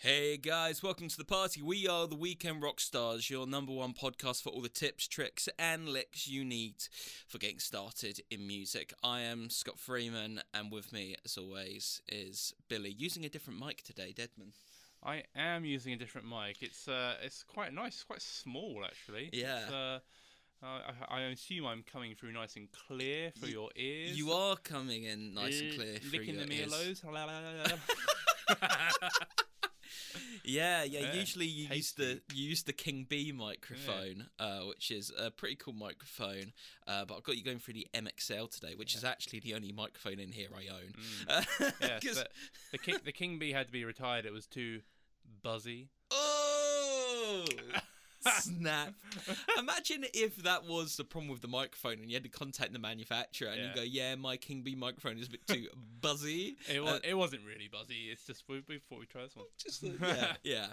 Hey guys, welcome to the party. We are the Weekend Rock Stars, your number one podcast for all the tips, tricks, and licks you need for getting started in music. I am Scott Freeman, and with me, as always, is Billy, using a different mic today, Deadman. I am using a different mic. It's uh, it's quite nice. It's quite small actually. Yeah. Uh, I, I assume I'm coming through nice and clear for Y- your ears. You are coming in nice and Eh, clear through Licking your the ears. earlobes. Yeah, yeah. Yeah, usually you use the you use the King Bee microphone, uh, which is a pretty cool microphone. Uh, but I've got you going through the MXL today, which is actually the only microphone in here I own. Uh, yeah, 'cause- but the king the king bee had to be retired. It was too buzzy. Oh! Snap. Imagine if that was the problem with the microphone and you had to contact the manufacturer and you go, yeah, my King Bee microphone is a bit too buzzy. It was Uh, it wasn't really buzzy. It's just we, we we'd try this one. Just yeah, yeah.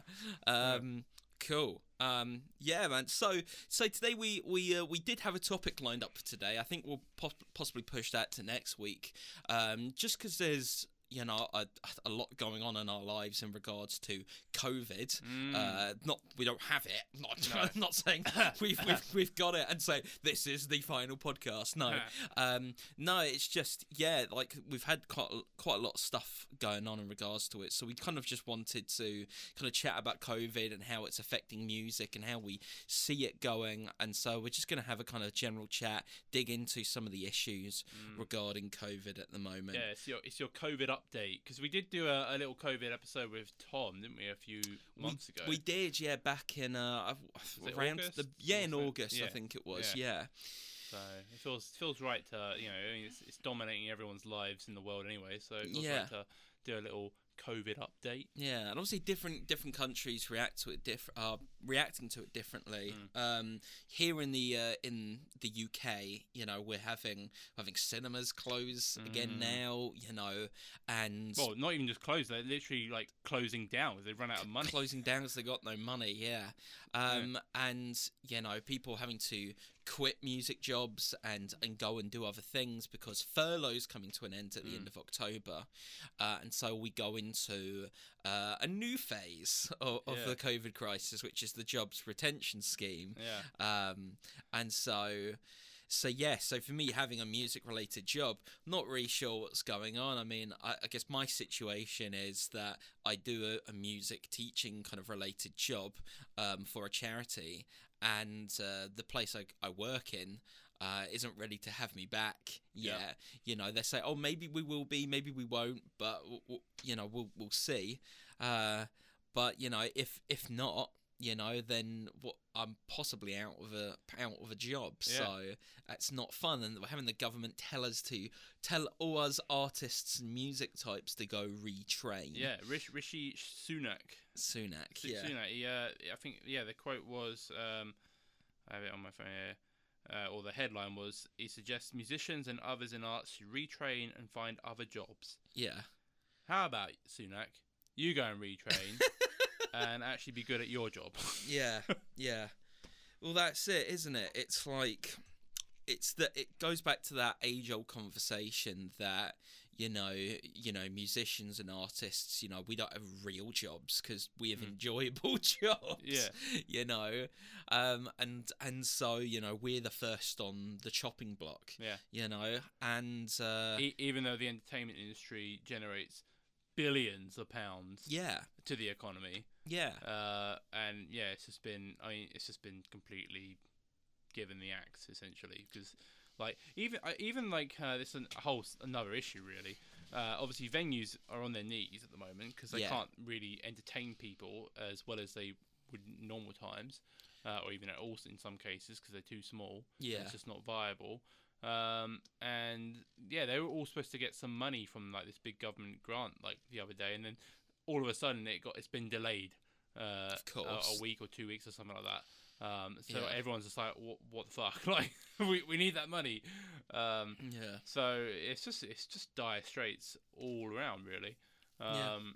Um, cool. Um, yeah, man. So, so today we we uh, we did have a topic lined up for today. I think we'll pos- possibly push that to next week. Um, just because there's you know a, a lot going on in our lives in regards to COVID. Uh, not we don't have it. Not No. I'm not saying we've, we've we've got it and say this is the final podcast. No, um, no. It's just yeah, like we've had quite a- quite a lot of stuff going on in regards to it. So we kind of just wanted to kind of chat about COVID and how it's affecting music and how we see it going. And so we're just going to have a kind of general chat, dig into some of the issues regarding COVID at the moment. Yeah, it's your it's your COVID update because we did do a, a little COVID episode with Tom, didn't we, a few months ago? We did, yeah, back in uh, around August the yeah in? August, I think it was, Yeah. yeah. So it feels feels right to you know I mean, it's, it's dominating everyone's lives in the world anyway. So it feels Yeah. right to do a little COVID update. Yeah, and obviously different different countries react to it diff- are reacting to it differently. Mm. Um, here in the uh, in the UK, you know, we're having having cinemas close again Mm. now. You know, and Well, not even just closed; they're literally like closing down. They've run out of money. closing down because they got no money. Yeah, um, and you know, people having to quit music jobs and and go and do other things because furlough's coming to an end at the Mm. end of October, uh, and so we go into uh, a new phase of, of Yeah. the COVID crisis, which is the jobs retention scheme. Yeah, Um, and so, so yeah, so for me, having a music related job, not really sure what's going on. I mean, I, I guess my situation is that I do a, a music teaching kind of related job um, for a charity, and uh, the place I, I work in. Uh, isn't ready to have me back Yeah. yet. You know, they say, "Oh, maybe we will be, maybe we won't," but w- w- you know, we'll we'll see. Uh, but you know, if if not, you know, then what I'm possibly out of a out of a job. Yeah. So that's not fun. And we're having the government tell us to tell all us artists and music types to go retrain. yeah. Rishi Sunak. Sunak. Yeah. Sunak. He, uh, I think yeah. The quote was, um, I have it on my phone here. Uh, or the headline was, he suggests musicians and others in arts should retrain and find other jobs. Yeah. How about Sunak? You go and retrain and actually be good at your job. Yeah. Yeah. Well, that's it, isn't it? It's like it's that it goes back to that age old conversation that you know you know musicians and artists you know we don't have real jobs because we have Mm. enjoyable jobs Yeah. you know um and and so you know we're the first on the chopping block yeah. you know and uh E- even though the entertainment industry generates billions of pounds yeah to the economy, yeah uh, and yeah, it's just been. I mean, it's just been completely given the axe essentially because. Like even uh, even like uh, this is a whole another issue really. Uh, obviously, venues are on their knees at the moment because they Yeah. can't really entertain people as well as they would normal times, uh, or even at all in some cases because they're too small. yeah It's just not viable. Um, and yeah, they were all supposed to get some money from like this big government grant like the other day, and then all of a sudden it got it's been delayed. Uh, Of a- course. a, week or two weeks or something like that. Um, so Yeah. everyone's just like, what, what the fuck? like, we, we need that money. Um, yeah so it's just it's just dire straits all around, really. Yeah. Um,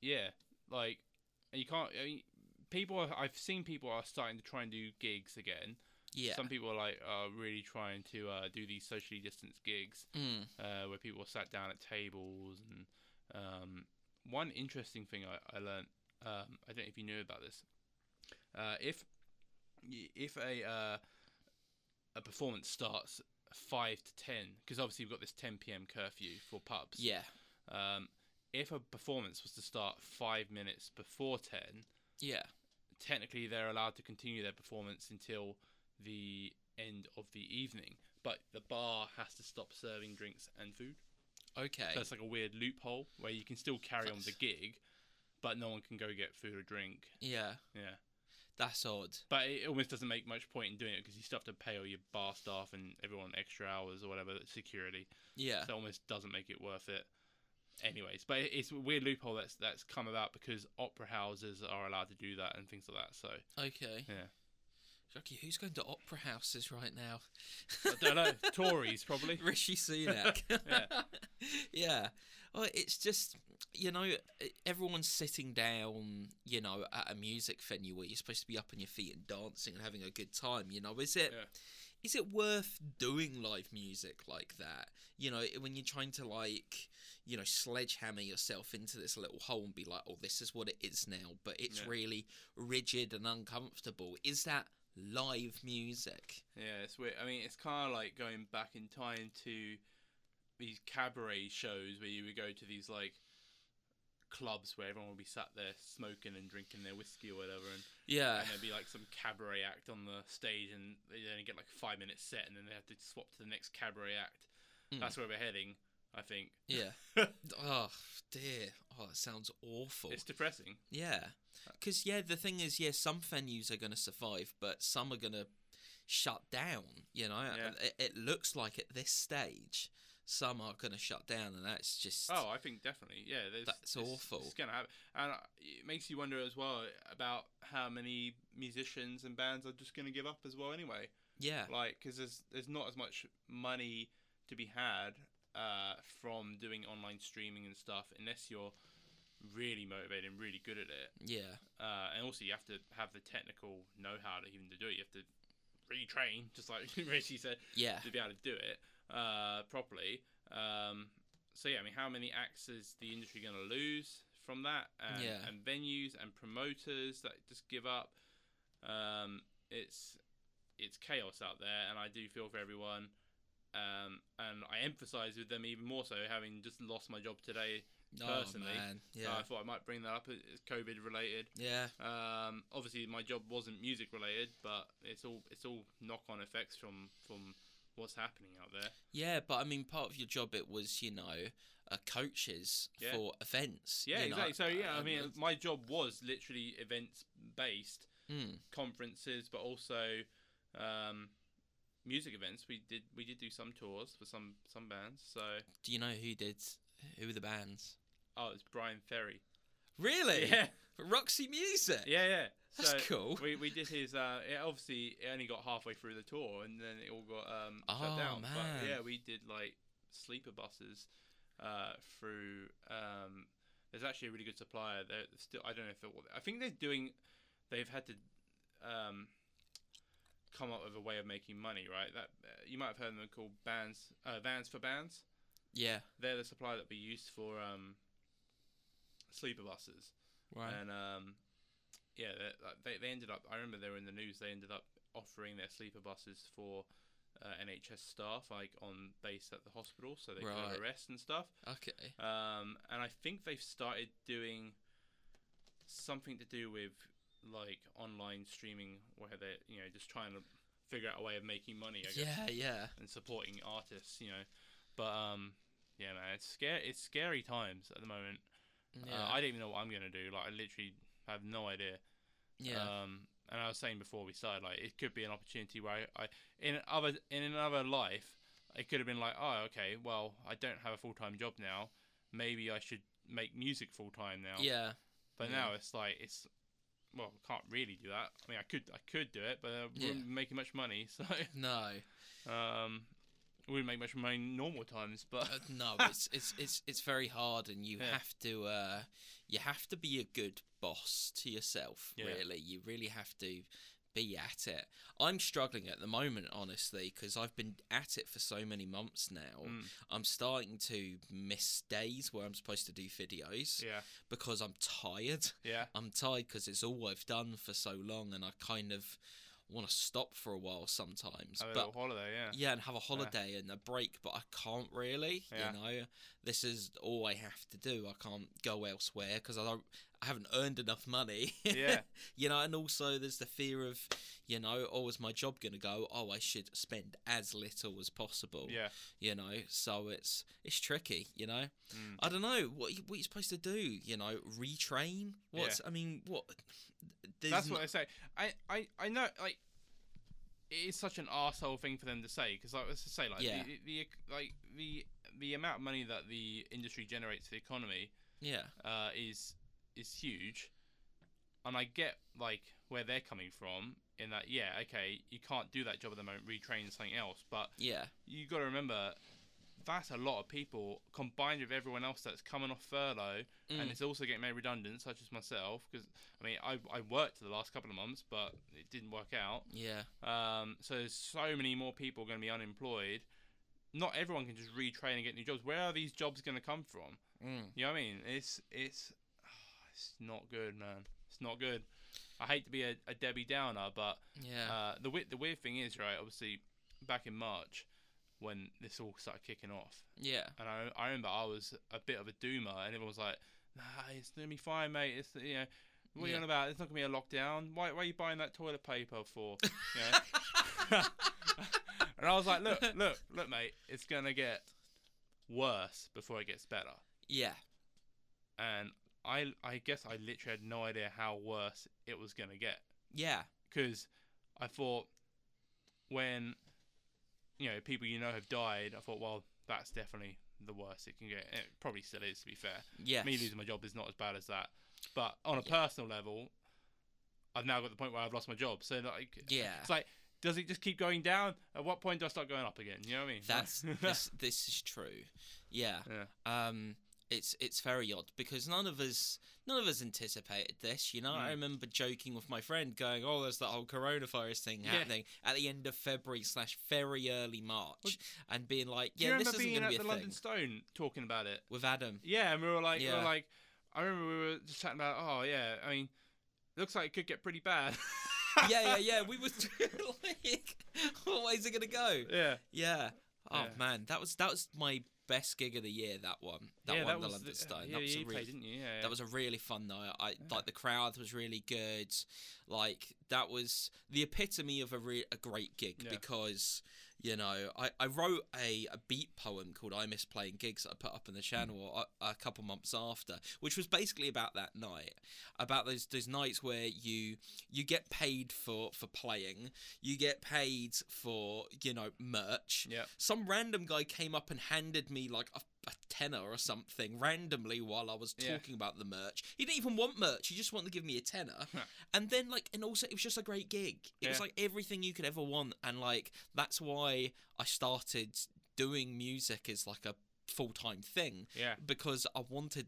yeah, like you can't. I mean, people. Are, I've seen people are starting to try and do gigs again. yeah Some people are like are really trying to uh, do these socially distanced gigs mm, uh, where people are sat down at tables and um, one interesting thing I, I learned. Um, I don't know if you knew about this. Uh, if if a uh, a performance starts five to ten, because obviously we've got this ten p.m. curfew for pubs. Yeah. Um, if a performance was to start five minutes before ten, Yeah. technically they're allowed to continue their performance until the end of the evening. But the bar has to stop serving drinks and food. Okay. So it's like a weird loophole where you can still carry on the gig, but no one can go get food or drink. yeah. Yeah. That's odd. But it almost doesn't make much point in doing it because you still have to pay all your bar staff and everyone extra hours or whatever security. Yeah. So it almost doesn't make it worth it. Anyways, but it's a weird loophole that's that's come about because opera houses are allowed to do that and things like that. So Okay. yeah, Jockey, who's going to opera houses right now? I don't know. Tories probably. Rishi Sunak. Yeah. yeah. Well, it's just you know everyone's sitting down, you know, at a music venue where you're supposed to be up on your feet and dancing and having a good time. You know, is it is Yeah. it worth doing live music like that? You know, when you're trying to like you know sledgehammer yourself into this little hole and be like, oh, this is what it is now, but it's Yeah. really rigid and uncomfortable. Is that live music? Yeah, it's weird. I mean, it's kind of like going back in time to these cabaret shows where you would go to these like clubs where everyone would be sat there smoking and drinking their whiskey or whatever, and, Yeah. and there'd be like some cabaret act on the stage, and they only get like a five minutes set, and then they have to swap to the next cabaret act. Mm. That's where we're heading, I think. Yeah. oh dear. Oh, it sounds awful. It's depressing. Yeah. Because yeah, the thing is, yeah, some venues are going to survive, but some are going to shut down. You know, Yeah. it, it looks like at this stage, some are going to shut down, and that's just Oh, I think definitely. Yeah, there's, That's it's- awful. It's gonna happen, and it makes you wonder as well about how many musicians and bands are just gonna give up as well. Anyway, yeah, like because there's there's not as much money to be had uh, from doing online streaming and stuff unless you're really motivated and really good at it. yeah, Uh, and also you have to have the technical know-how to even to do it. You have to retrain, just like Richie said yeah, to be able to do it uh, properly. Um, so yeah, I mean, how many acts is the industry going to lose from that? And, Yeah. and venues and promoters that just give up. Um, it's it's chaos out there, and I do feel for everyone. Um, and I emphasise with them even more so, having just lost my job today. personally, oh, man. So yeah, I thought I might bring that up. It's COVID related. yeah, Um, obviously, my job wasn't music related, but it's all it's all knock on effects from from what's happening out there. yeah. But I mean, part of your job it was, you know, uh, coaches Yeah. for events. Yeah, you know, exactly. So yeah, I um, mean, my job was literally events based, mm, conferences, but also um, music events. We did we did do some tours for some some bands. So do you know who did? Who were the bands? oh, it's Bryan Ferry. Really? Yeah, Roxy Music. yeah, yeah. That's so cool. We, we did his. Uh, it obviously, it only got halfway through the tour, and then it all got um, Oh, shut down. man. But yeah, we did like sleeper buses uh, through. Um, there's actually a really good supplier. They're still. I don't know if it. I think they're doing. They've had to um, come up with a way of making money. Right. That uh, you might have heard them called bands. Uh, vans for bands. Yeah. They're the supplier that we used for um, sleeper buses. Right. And um, yeah, they, they ended up. I remember they were in the news. They ended up offering their sleeper buses for uh, NHS staff, like on base at the hospital, so they could Right. have rest and stuff. okay. Um, and I think they've started doing something to do with like online streaming, where they're you know just trying to figure out a way of making money. I guess Yeah, yeah. and supporting artists, you know. But um, yeah, man, it's scary. It's scary times at the moment. Yeah. Uh, I don't even know what I'm gonna do. Like, I literally have no idea. yeah. Um, and I was saying before we started, like, it could be an opportunity where I, I in other in another life, it could have been like, oh, okay, well, I don't have a full time job now. Maybe I should make music full time now. yeah. But yeah. now it's like it's. Well, I can't really do that. I mean, I could, I could do it, but I wouldn't be making much money. So, No. um, wouldn't make much money in normal times. But Uh, no, it's it's it's it's very hard, and you Yeah. have to uh, you have to be a good boss to yourself. Yeah. Really, you really have to be at it. I'm struggling at the moment, honestly, because I've been at it for so many months now. Mm. I'm starting to miss days where I'm supposed to do videos Yeah, because I'm tired. yeah, I'm tired because it's all I've done for so long, and I kind of want to stop for a while sometimes. have a but holiday. Yeah, yeah, and have a holiday and a break, but I can't really. Yeah. You know, this is all I have to do. I can't go elsewhere because I don't. I haven't earned enough money. Yeah. you know, and also there's the fear of, you know, oh, is my job gonna go? Oh, I should spend as little as possible. yeah. You know, so it's it's tricky. You know, Mm. I don't know what you, what you're supposed to do. You know, retrain. What's I mean, what? That's what I say. I, I, I know, like, it is such an arsehole thing for them to say because, like, let's just say, like, Yeah. the, the, like the the amount of money that the industry generates to the economy Yeah. uh, is is huge, and I get like where they're coming from in that, yeah, okay, you can't do that job at the moment, retrain something else, but Yeah. you got to remember. That's a lot of people combined with everyone else that's coming off furlough and Mm. it's also getting made redundant, such as myself. Because I mean, I, I worked the last couple of months, but it didn't work out. Yeah. Um, so there's so many more people going to be unemployed. Not everyone can just retrain and get new jobs. Where are these jobs going to come from? Mm. You know what I mean? It's it's it's not good, man. It's not good. I hate to be a, a Debbie Downer, but Yeah. uh, the the weird thing is, right? Obviously, back in March when this all started kicking off, yeah. and I, I remember I was a bit of a doomer, and everyone was like, "Nah, it's gonna be fine, mate. It's you know, what are you Yeah. on about? It's not gonna be a lockdown. Why, why are you buying that toilet paper for?" You know? and I was like, "Look, look, look, mate. It's gonna get worse before it gets better." yeah. And I, I guess I literally had no idea how worse it was gonna get Yeah. because I thought when you know people you know have died, I thought, well, that's definitely the worst it can get. And It probably still is, to be fair. Yeah. Me losing my job is not as bad as that, but on a personal level, I've now got the point where I've lost my job. So like, Yeah. it's like, does it just keep going down? At what point do I start going up again? You know what I mean? That's this. This is true. Yeah. yeah. Um. It's it's very odd because none of us none of us anticipated this. You know, I Mm. remember joking with my friend, going, "Oh, there's that whole coronavirus thing Yeah. happening at the end of February slash very early March," Well, and being like, "Yeah, this isn't going to at be the a London. Stone talking about it? With Adam. Yeah, and we were like, we Yeah. were like, I remember we were just chatting about, oh yeah, I mean, looks like it could get pretty bad. yeah, yeah, yeah. We was like, "What way is it going to go?" yeah. Yeah. Oh Yeah. man, that was that was my best gig of the year. That one. That yeah, one, that the London the, uh, Stone. Yeah, that was a really played, didn't you? Yeah. That was a really fun night. I like the crowd was really good. Like that was the epitome of a re- a great gig because you know I, I wrote a, a beat poem called "I Miss Playing Gigs" that I put up on the hmm. channel a, a couple months after, which was basically about that night, about those those nights where you you get paid for for playing, you get paid for you know merch. Yeah. Some random guy came up and handed me like a, a tenner or something randomly while I was Yeah. talking about the merch. He didn't even want merch. He just wanted to give me a tenner. and then like, and also it was just a great gig. It was like everything you could ever want, and like that's why I started doing music as like a full time thing Yeah. because I wanted.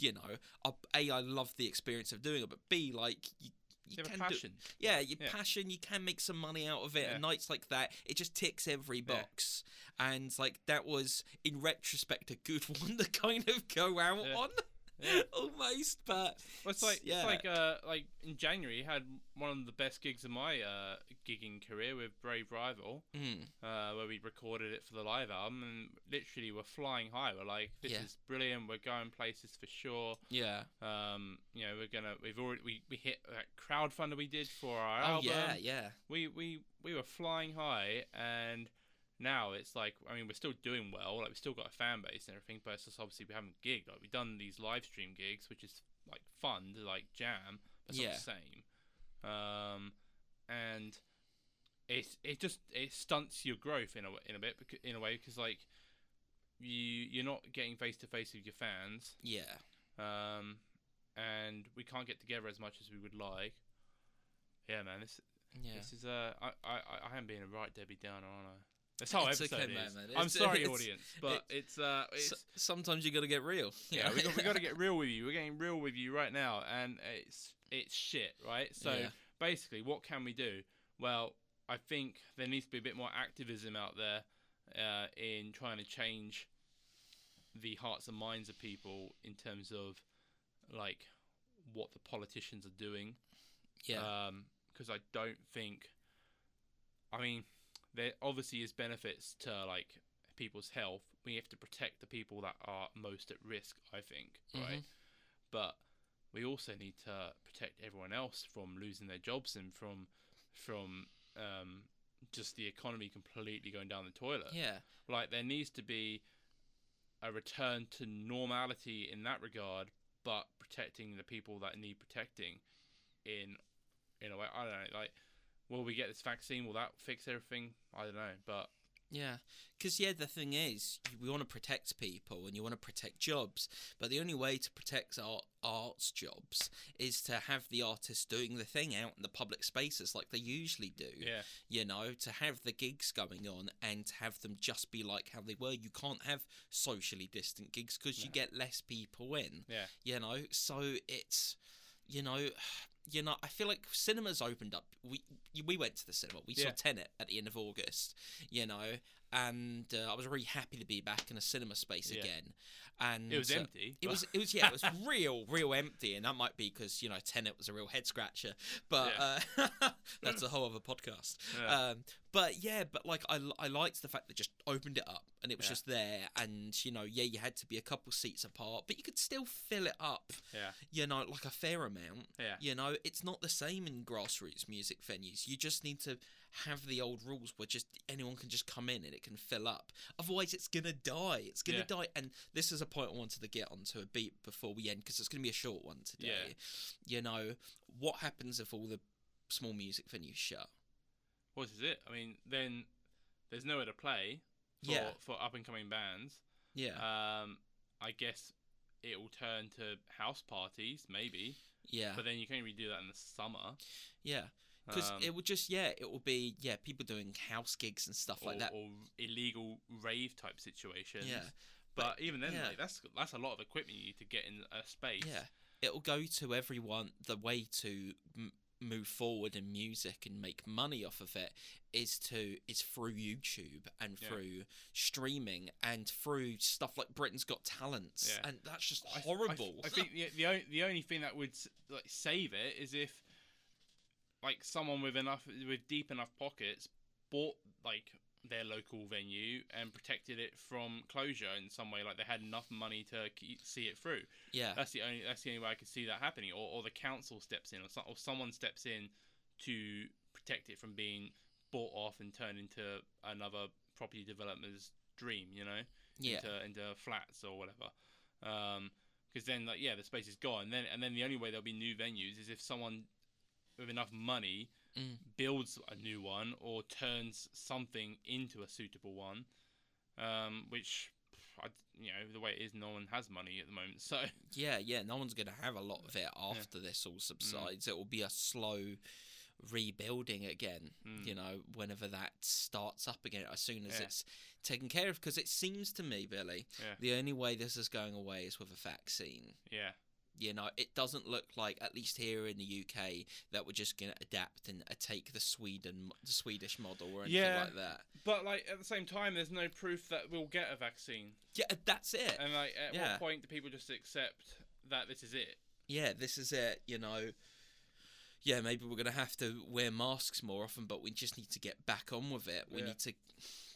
You know, I, a I love the experience of doing it, but b like you, you, You have a can do, yeah, your Yeah. passion, you can make some money out of it. Yeah. And nights like that, it just ticks every Yeah. box. And like that was, in retrospect, a good one to kind of go out Yeah. on, Yeah. almost. But Well, it's like yeah, it's like uh like in January had one of the best gigs of my uh gigging career with Brave Rival, mm, uh, where we recorded it for the live album, and literally we're flying high. We're like, this Yeah. is brilliant. We're going places for sure. yeah, Um, you know, we're gonna we've already we, we hit that crowdfunder we did for our oh album. yeah, yeah, we we we were flying high and now it's like I mean we're still doing well like we've still got a fan base and everything but it's just obviously we haven't gigged like we've done these live stream gigs which is like fun to like jam but it's Yeah. not the same um and it it just it stunts your growth in a in a bit in a way because like you you're not getting face to face with your fans yeah. um and we can't get together as much as we would like yeah man this Yeah. this is uh, I, I, I- I am being a right Debbie Downer, aren't I? That's how It's episode okay, is. man. I'm sorry, it's- audience, but it's uh, it's sometimes you got to get real. yeah, we got, we got to get real with you. We're getting real with you right now, and it's it's shit, right? So Yeah. basically, what can we do? Well, I think there needs to be a bit more activism out there uh, in trying to change the hearts and minds of people in terms of like what the politicians are doing. Yeah. Because I don't think. I mean, there obviously is benefits to like people's health. We have to protect the people that are most at risk. I think, right? But we also need to protect everyone else from losing their jobs and from from um, just the economy completely going down the toilet. yeah. Like there needs to be a return to normality in that regard, but protecting the people that need protecting in in a way. I don't know. Like, will we get this vaccine? Will that fix everything? I don't know. But Yeah, because yeah, the thing is, we want to protect people and you want to protect jobs, but the only way to protect our arts jobs is to have the artists doing the thing out in the public spaces like they usually do. yeah, You know, to have the gigs going on and to have them just be like how they were. You can't have socially distant gigs because you get less people in. yeah, You know, so it's you know. You know, I feel like cinemas opened up. We we went to the cinema. We saw Yeah. Tenet at the end of August. You know, and uh, I was really happy to be back in a cinema space Yeah. again. And it was uh, empty. It was, it was, yeah, it was real, real empty, and that might be because you know Tenet was a real head scratcher, but uh, that's a whole other podcast. Yeah. Um, but yeah, but like I, I liked the fact that just opened it up and it was Yeah. just there, and you know, yeah, you had to be a couple seats apart, but you could still fill it up, yeah, you know, like a fair amount. yeah, You know, it's not the same in grassroots music venues. You just need to have the old rules where just anyone can just come in and it can fill up. Otherwise, it's gonna die. It's gonna Yeah. die. And this is a point I wanted to get onto a beat before we end because it's gonna be a short one today. Yeah. You know, what happens if all the small music venues shut? What is it? I mean, then there's nowhere to play for Yeah. for up and coming bands. Yeah, Um, I guess it will turn to house parties, maybe, yeah, but then you can't really do that in the summer. yeah. Because Um, it will just yeah, it will be yeah, people doing house gigs and stuff or, like that. or illegal rave type situations. Yeah, But, even then, yeah. like that's that's a lot of equipment you need to get in a space. Yeah, it'll go to everyone. The way to m- move forward in music and make money off of it is to is through YouTube and Yeah. through streaming and through stuff like Britain's Got Talents, Yeah. and that's just I I horrible. I, think the the only, the only thing that would like save it is if like someone with enough with deep enough pockets bought like their local venue and protected it from closure in some way like they had enough money to ke- see it through. Yeah, that's the only that's the only way I could see that happening. Or, or the council steps in or, so, or someone steps in to protect it from being bought off and turned into another property developer's dream you know? Yeah, into, into flats or whatever. Um, because then, like, yeah, the space is gone. And then, and then the only way there'll be new venues is if someone with enough money Mm. builds a new one or turns something into a suitable one. Um, which, I, you know, the way it is, no one has money at the moment. So yeah, yeah. No one's gonna have a lot of it after this all subsides. It will be a slow rebuilding again. Mm. You know, whenever that starts up again, as soon as Yeah. it's taken care of. Because it seems to me, Billy, Yeah. the only way this is going away is with a vaccine. yeah, You know, it doesn't look like, at least here in the UK, that we're just going to adapt and uh, take the Sweden, the Swedish model or anything Yeah. like that. but like at the same time, there's no proof that we'll get a vaccine. Yeah, that's it. And like, at Yeah. what point do people just accept that this is it? yeah, this is it. You know, yeah, maybe we're gonna have to wear masks more often, but we just need to get back on with it. We Yeah. need to,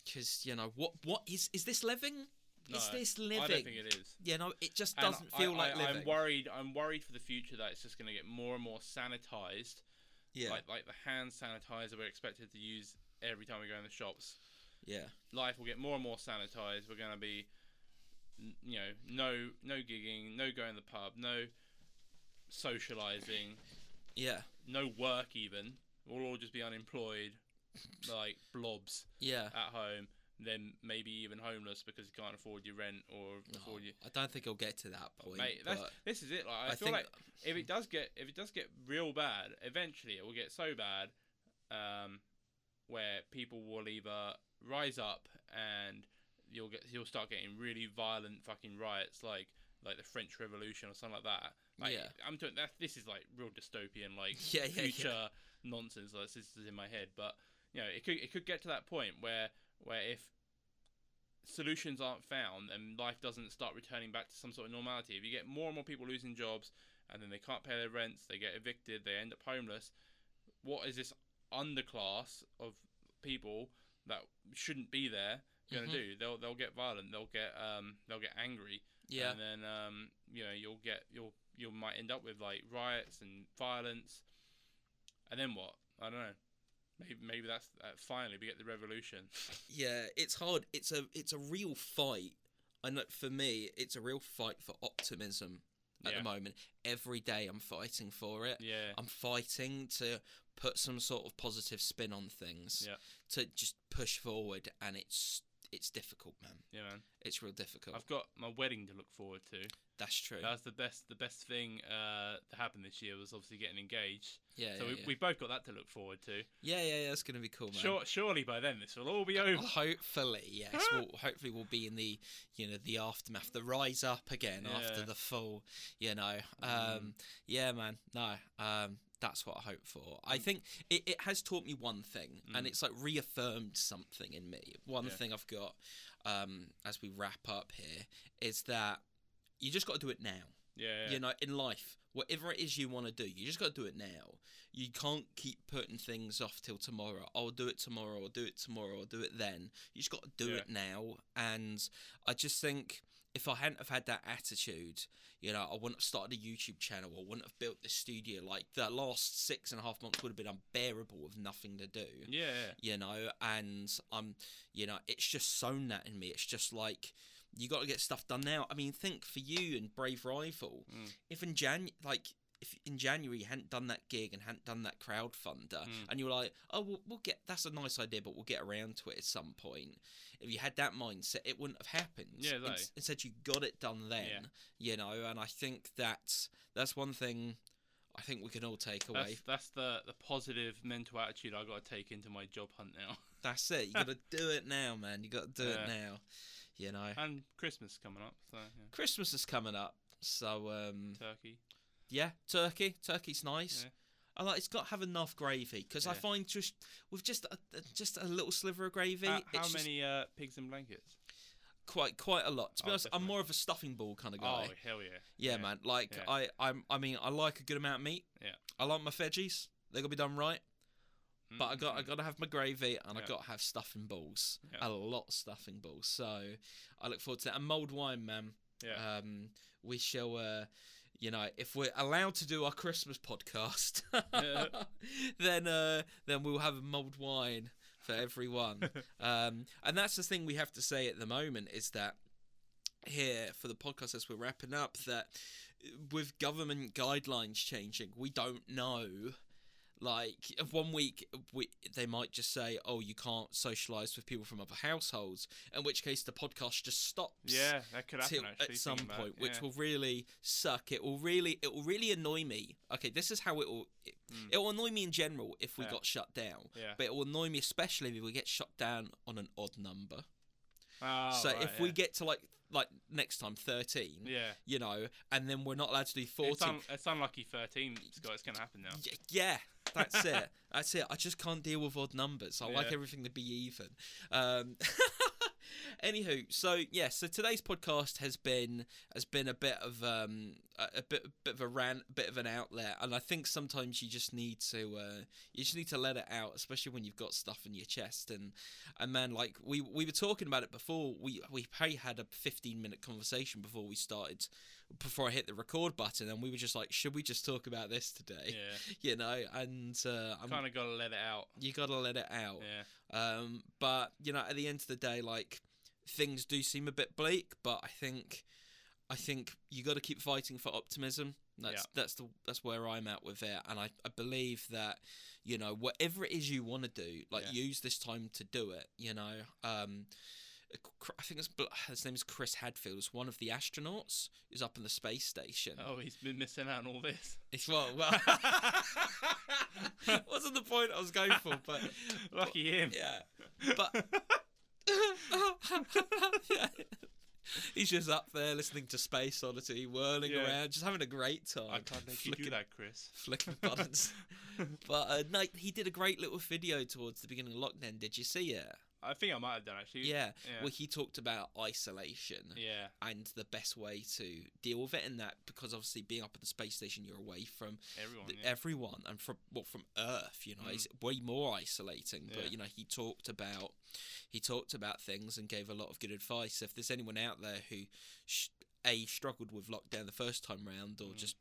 because you know, what what is is this living? Is this living? I don't think it is. You know, it just doesn't feel I, like I, living. I'm worried. I'm worried for the future that it's just going to get more and more sanitized. yeah, Like like the hand sanitizer we're expected to use every time we go in the shops. yeah, Life will get more and more sanitized. We're going to be, you know, no no gigging, no going to the pub, no socializing, yeah, no work even. We'll all just be unemployed, like blobs yeah. at home. Then maybe even homeless because you can't afford your rent or afford your I don't think it'll get to that point. Mate, this is it. Like, I, I feel think like if it does get if it does get real bad, eventually it will get so bad, um, where people will either rise up and you'll get you'll start getting really violent fucking riots like like the French Revolution or something like that. Like, Yeah. I'm doing that. This is like real dystopian, like Yeah, yeah, yeah. future nonsense. Like this is in my head, but you know, it could it could get to that point where where if solutions aren't found and life doesn't start returning back to some sort of normality, if you get more and more people losing jobs and then they can't pay their rents, they get evicted, they end up homeless. What is this underclass of people that shouldn't be there going to Mhm. do? They'll they'll get violent. They'll get um they'll get angry. Yeah. And then um you know you'll get you'll you might end up with like riots and violence. And then what? I don't know. Maybe maybe that's uh, finally we get the revolution. Yeah, it's hard. It's a it's a real fight. and for me, it's a real fight for optimism at Yeah. the moment. Every day, I'm fighting for it. Yeah. I'm fighting to put some sort of positive spin on things. Yeah. To just push forward, and it's it's difficult, man. Yeah, man. It's real difficult. I've got my wedding to look forward to. That's true. That's the best. The best thing uh, that happened this year was obviously getting engaged. yeah, so yeah, we, yeah. we both got that to look forward to. yeah, yeah, yeah. It's gonna be cool, man. Sure, surely by then this will all be over. Hopefully, yes. we'll, hopefully, we'll be in the you know the aftermath, the rise up again after the fall. You know, um, yeah, man. No, um, that's what I hope for. I think it, it has taught me one thing, and Mm. it's like reaffirmed something in me. One Yeah. thing I've got um, as we wrap up here is that you just got to do it now. Yeah, You know, in life, whatever it is you want to do, you just got to do it now. You can't keep putting things off till tomorrow. I'll do it tomorrow. I'll do it tomorrow. I'll do it then. You just got to do Yeah. it now. And I just think if I hadn't have had that attitude, you know, I wouldn't have started a YouTube channel. I wouldn't have built this studio. Like the last six and a half months would have been unbearable with nothing to do yeah, you know and i'm you know it's just sown that in me it's just like you got to get stuff done now i mean think for you and brave rival Mm. if in jan like if in january you hadn't done that gig and hadn't done that crowdfunder Mm. and you were like oh we'll, we'll get that's a nice idea but we'll get around to it at some point if you had that mindset it wouldn't have happened Yeah, In- exactly. instead you got it done then Yeah. you know and i think that's that's one thing i think we can all take away that's that's the the positive mental attitude I got to take into my job hunt now. That's it. You got to do it now, man. You got to do it now. You know, And Christmas is coming up, so yeah. Christmas is coming up, so um, turkey. yeah, turkey. Turkey's nice. Yeah. I like. It's got to have enough gravy because I find just with just a, just a little sliver of gravy, How, how it's just many uh, pigs and blankets? quite quite a lot. To be Oh, honest, I'm more of a stuffing ball kind of guy. Oh hell yeah! yeah, man. Like yeah. I, I'm. I mean, I like a good amount of meat. Yeah. I like my veggies. They got to be done right. But I got I Mm, got to have my gravy and I got to have stuffing balls. Yeah. A lot of stuffing balls. So I look forward to that. And mulled wine, man. yeah. Um, we shall. Uh, you know, if we're allowed to do our Christmas podcast, Yeah. then uh, then we'll have a mulled wine for everyone. um, and that's the thing we have to say at the moment is that here for the podcast as we're wrapping up that with government guidelines changing, we don't know. Like one week we, they might just say, "Oh, you can't socialize with people from other households," in which case the podcast just stops yeah, that could happen till actually. at some point, it, which will really suck. It will really, it will really annoy me. Okay, this is how it will. It, Mm. it will annoy me in general if we Yeah. got shut down, Yeah. but it will annoy me especially if we get shut down on an odd number. Oh, so right, if we get to like like next time thirteen, yeah, you know, and then we're not allowed to do it's, fourteen. un- it's unlucky thirteen, Scott. It's gonna happen now. Y- yeah, that's it. That's it. I just can't deal with odd numbers. I like everything to be even. Um, anywho, so yeah, so today's podcast has been has been a bit of um a, a bit bit of a rant, a bit of an outlet, and I think sometimes you just need to uh you just need to let it out, especially when you've got stuff in your chest. And and man, like we we were talking about it before. We we probably had a fifteen minute conversation before we started. Before I hit the record button, and we were just like, "Should we just talk about this today?" Yeah, you know, and uh, I'm, kind of gotta let it out. you gotta let it out. Yeah, Um, but you know, at the end of the day, like things do seem a bit bleak, but I think, I think you got to keep fighting for optimism. That's Yeah. that's the that's where I'm at with it, and I, I believe that you know whatever it is you want to do, like Yeah. use this time to do it. You know, um. I think it's, his name is Chris Hadfield. Is one of the astronauts who's up in the space station. Oh, he's been missing out on all this. It's well, well, wasn't the point I was going for, but Lucky him. yeah, but yeah. He's just up there listening to Space Oddity, whirling Yeah. around, just having a great time. I can't let you do flicking- that, Chris. Flicking buttons. but uh, no, he did a great little video towards the beginning of lockdown. Did you see it? I think I might have done actually. Yeah. Yeah. Well, he talked about isolation yeah. and the best way to deal with it, and that because obviously being up at the space station, you're away from Everyone. the, yeah. everyone and from well from Earth. You know, Mm. it's way more isolating. Yeah. But you know, he talked about he talked about things and gave a lot of good advice. If there's anyone out there who sh- a struggled with lockdown the first time round, or Mm. just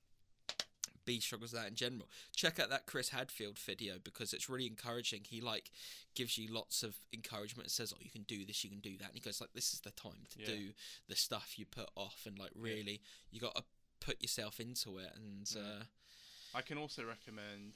B struggles that in general, check out that Chris Hadfield video because it's really encouraging. He like gives you lots of encouragement and says, "Oh, you can do this, you can do that," and he goes like, "This is the time to Yeah. do the stuff you put off," and like Yeah. really, you got to put yourself into it and. Yeah. Uh, I can also recommend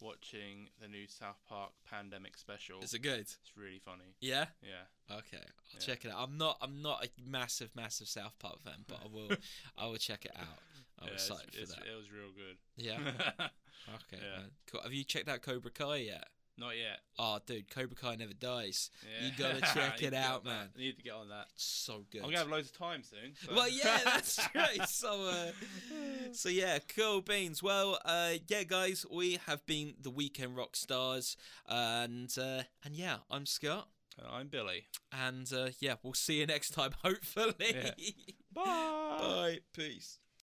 watching the new South Park Pandemic special. is it good? It's really funny. Yeah. Yeah. Okay, I'll Yeah. check it out. I'm not I'm not a massive massive South Park fan, but I will I will check it out. I'm yeah, excited for that. It was real good. Yeah. Okay. Yeah. Cool. Have you checked out Cobra Kai yet? Not yet. Oh, dude, Cobra Kai never dies. Yeah. You gotta check it out, man. I need to get on that. It's so good. I'm gonna have loads of time soon. so- Well, yeah, that's right. So, uh, so yeah, cool beans. Well, uh, yeah, guys, we have been the weekend rock stars, and uh, and yeah, I'm Scott, Uh, I'm Billy. and uh, yeah, we'll see you next time, hopefully. Yeah. Bye. Bye. Peace.